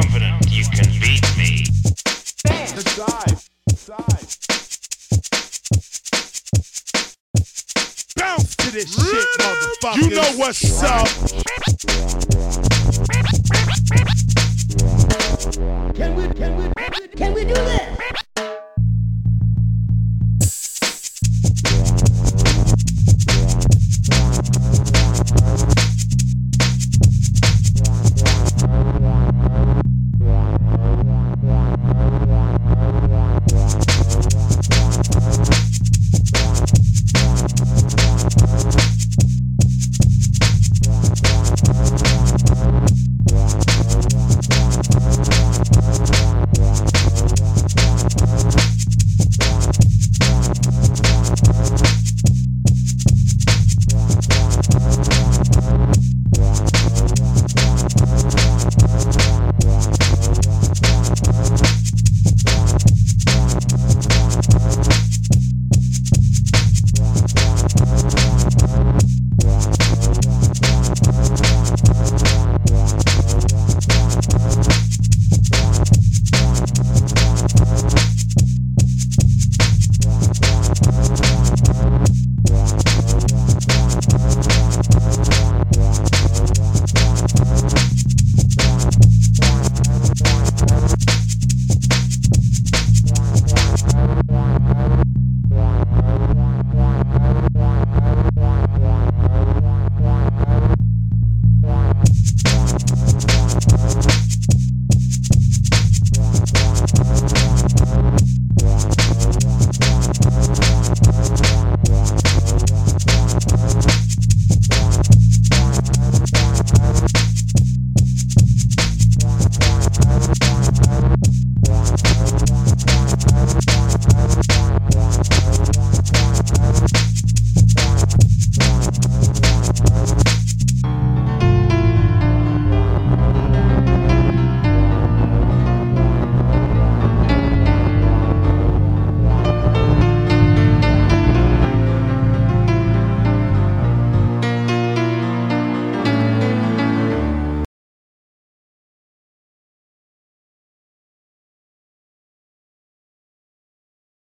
confident you can beat me. Bounce to this shit, motherfucker. You know what's up.